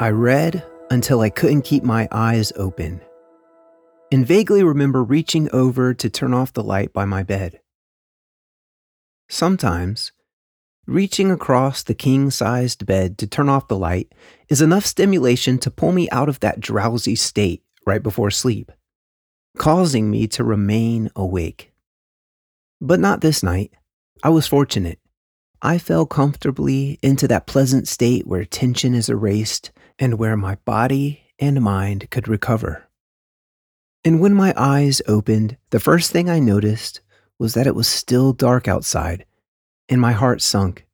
I read until I couldn't keep my eyes open, and vaguely remember reaching over to turn off the light by my bed. Sometimes, reaching across the king sized bed to turn off the light is enough stimulation to pull me out of that drowsy state right before sleep, causing me to remain awake. But not this night. I was fortunate. I fell comfortably into that pleasant state where tension is erased and where my body and mind could recover. And when my eyes opened, the first thing I noticed was that it was still dark outside, and my heart sunk,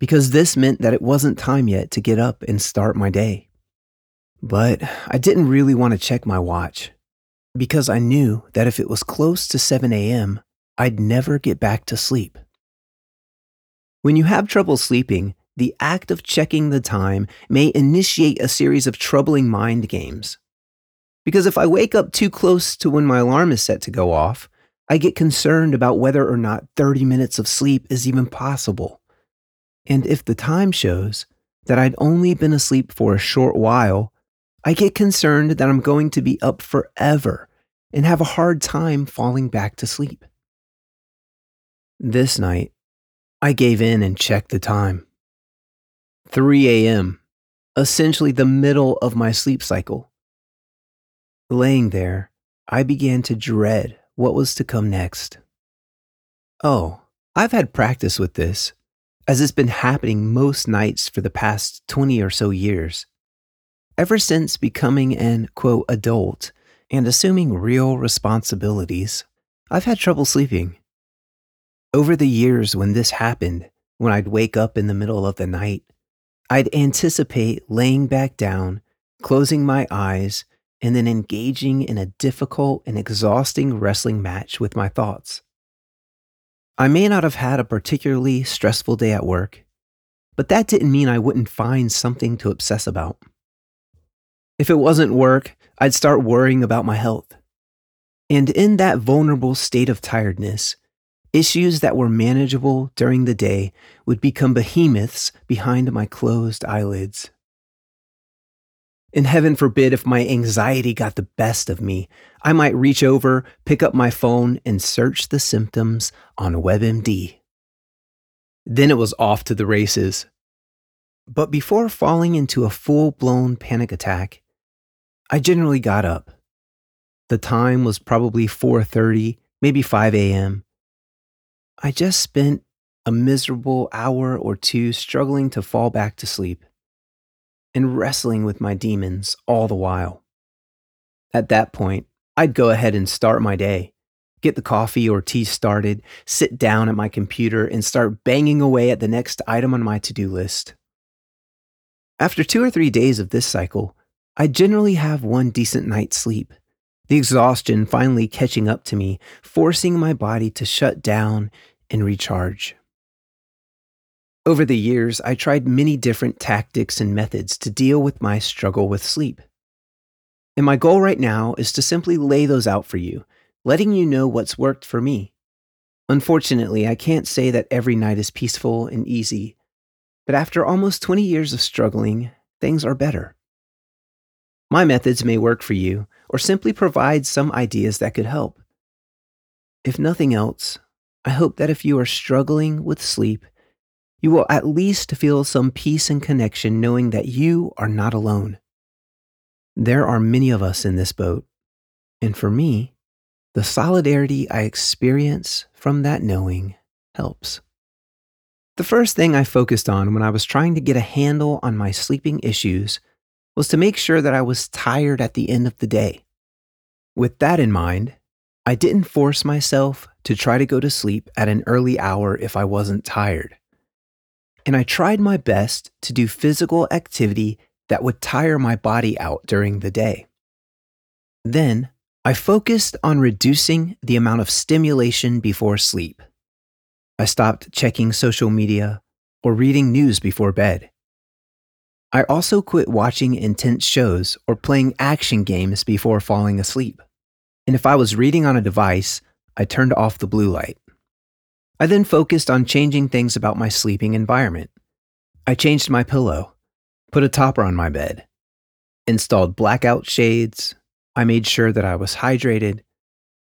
because this meant that it wasn't time yet to get up and start my day. But I didn't really want to check my watch, because I knew that if it was close to 7 a.m., I'd never get back to sleep. When you have trouble sleeping, the act of checking the time may initiate a series of troubling mind games. Because if I wake up too close to when my alarm is set to go off, I get concerned about whether or not 30 minutes of sleep is even possible. And if the time shows that I'd only been asleep for a short while, I get concerned that I'm going to be up forever and have a hard time falling back to sleep. This night, I gave in and checked the time. 3 a.m., essentially the middle of my sleep cycle. Laying there, I began to dread what was to come next. Oh, I've had practice with this, as it's been happening most nights for the past 20 or so years. Ever since becoming an, quote, adult and assuming real responsibilities, I've had trouble sleeping. Over the years when this happened, when I'd wake up in the middle of the night, I'd anticipate laying back down, closing my eyes, and then engaging in a difficult and exhausting wrestling match with my thoughts. I may not have had a particularly stressful day at work, but that didn't mean I wouldn't find something to obsess about. If it wasn't work, I'd start worrying about my health. And in that vulnerable state of tiredness, Issues that were manageable during the day would become behemoths behind my closed eyelids. And heaven forbid if my anxiety got the best of me, I might reach over, pick up my phone, and search the symptoms on WebMD. Then it was off to the races. But before falling into a full blown panic attack, I generally got up. The time was probably 4:30, maybe 5 a.m. I just spent a miserable hour or two struggling to fall back to sleep and wrestling with my demons all the while. At that point, I'd go ahead and start my day, get the coffee or tea started, sit down at my computer, and start banging away at the next item on my to do list. After two or three days of this cycle, I generally have one decent night's sleep, the exhaustion finally catching up to me, forcing my body to shut down and recharge. Over the years, I tried many different tactics and methods to deal with my struggle with sleep. And my goal right now is to simply lay those out for you, letting you know what's worked for me. Unfortunately, I can't say that every night is peaceful and easy, but after almost 20 years of struggling, things are better. My methods may work for you, or simply provide some ideas that could help. If nothing else, I hope that if you are struggling with sleep, you will at least feel some peace and connection knowing that you are not alone. There are many of us in this boat, and for me, the solidarity I experience from that knowing helps. The first thing I focused on when I was trying to get a handle on my sleeping issues was to make sure that I was tired at the end of the day. With that in mind, I didn't force myself to try to go to sleep at an early hour if I wasn't tired. And I tried my best to do physical activity that would tire my body out during the day. Then I focused on reducing the amount of stimulation before sleep. I stopped checking social media or reading news before bed. I also quit watching intense shows or playing action games before falling asleep. And if I was reading on a device, I turned off the blue light. I then focused on changing things about my sleeping environment. I changed my pillow, put a topper on my bed, installed blackout shades. I made sure that I was hydrated.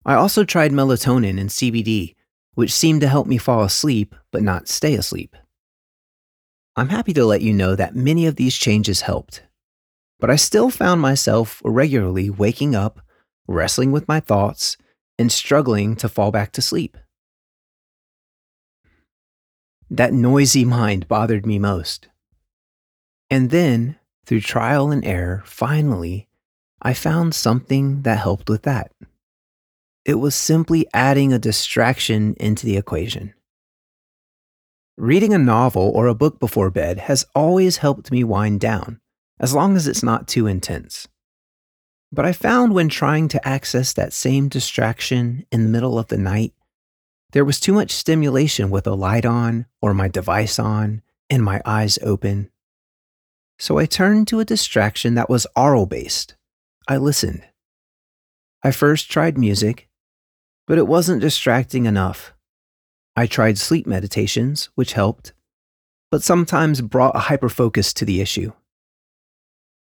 I also tried melatonin and CBD, which seemed to help me fall asleep but not stay asleep. I'm happy to let you know that many of these changes helped, but I still found myself regularly waking up, wrestling with my thoughts, and struggling to fall back to sleep. That noisy mind bothered me most. And then, through trial and error, finally, I found something that helped with that. It was simply adding a distraction into the equation. Reading a novel or a book before bed has always helped me wind down, as long as it's not too intense. But I found when trying to access that same distraction in the middle of the night, there was too much stimulation with a light on or my device on and my eyes open. So I turned to a distraction that was aural based. I listened. I first tried music, but it wasn't distracting enough. I tried sleep meditations, which helped, but sometimes brought a hyperfocus to the issue.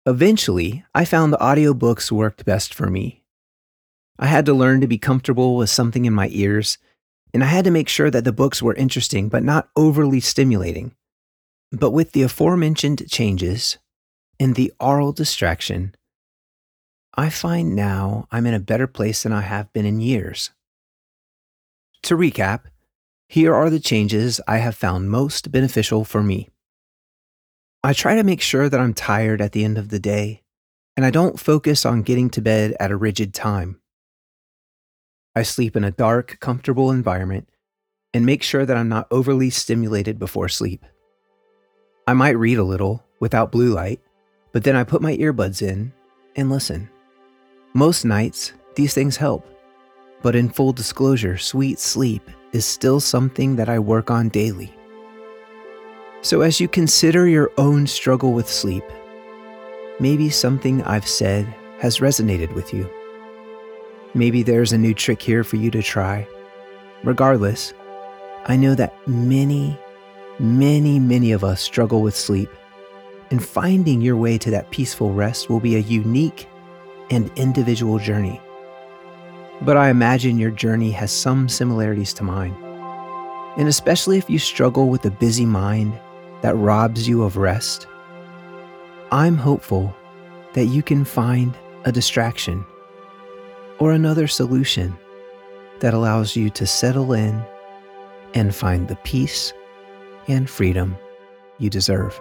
Eventually, I found the audiobooks worked best for me. I had to learn to be comfortable with something in my ears and I had to make sure that the books were interesting but not overly stimulating. But with the aforementioned changes and the aural distraction, I find now I'm in a better place than I have been in years. To recap, here are the changes I have found most beneficial for me. I try to make sure that I'm tired at the end of the day, and I don't focus on getting to bed at a rigid time. I sleep in a dark, comfortable environment and make sure that I'm not overly stimulated before sleep. I might read a little without blue light, but then I put my earbuds in and listen. Most nights, these things help. But in full disclosure, sweet sleep is still something that I work on daily. So, as you consider your own struggle with sleep, maybe something I've said has resonated with you. Maybe there's a new trick here for you to try. Regardless, I know that many, many, many of us struggle with sleep, and finding your way to that peaceful rest will be a unique and individual journey. But I imagine your journey has some similarities to mine. And especially if you struggle with a busy mind that robs you of rest, I'm hopeful that you can find a distraction or another solution that allows you to settle in and find the peace and freedom you deserve.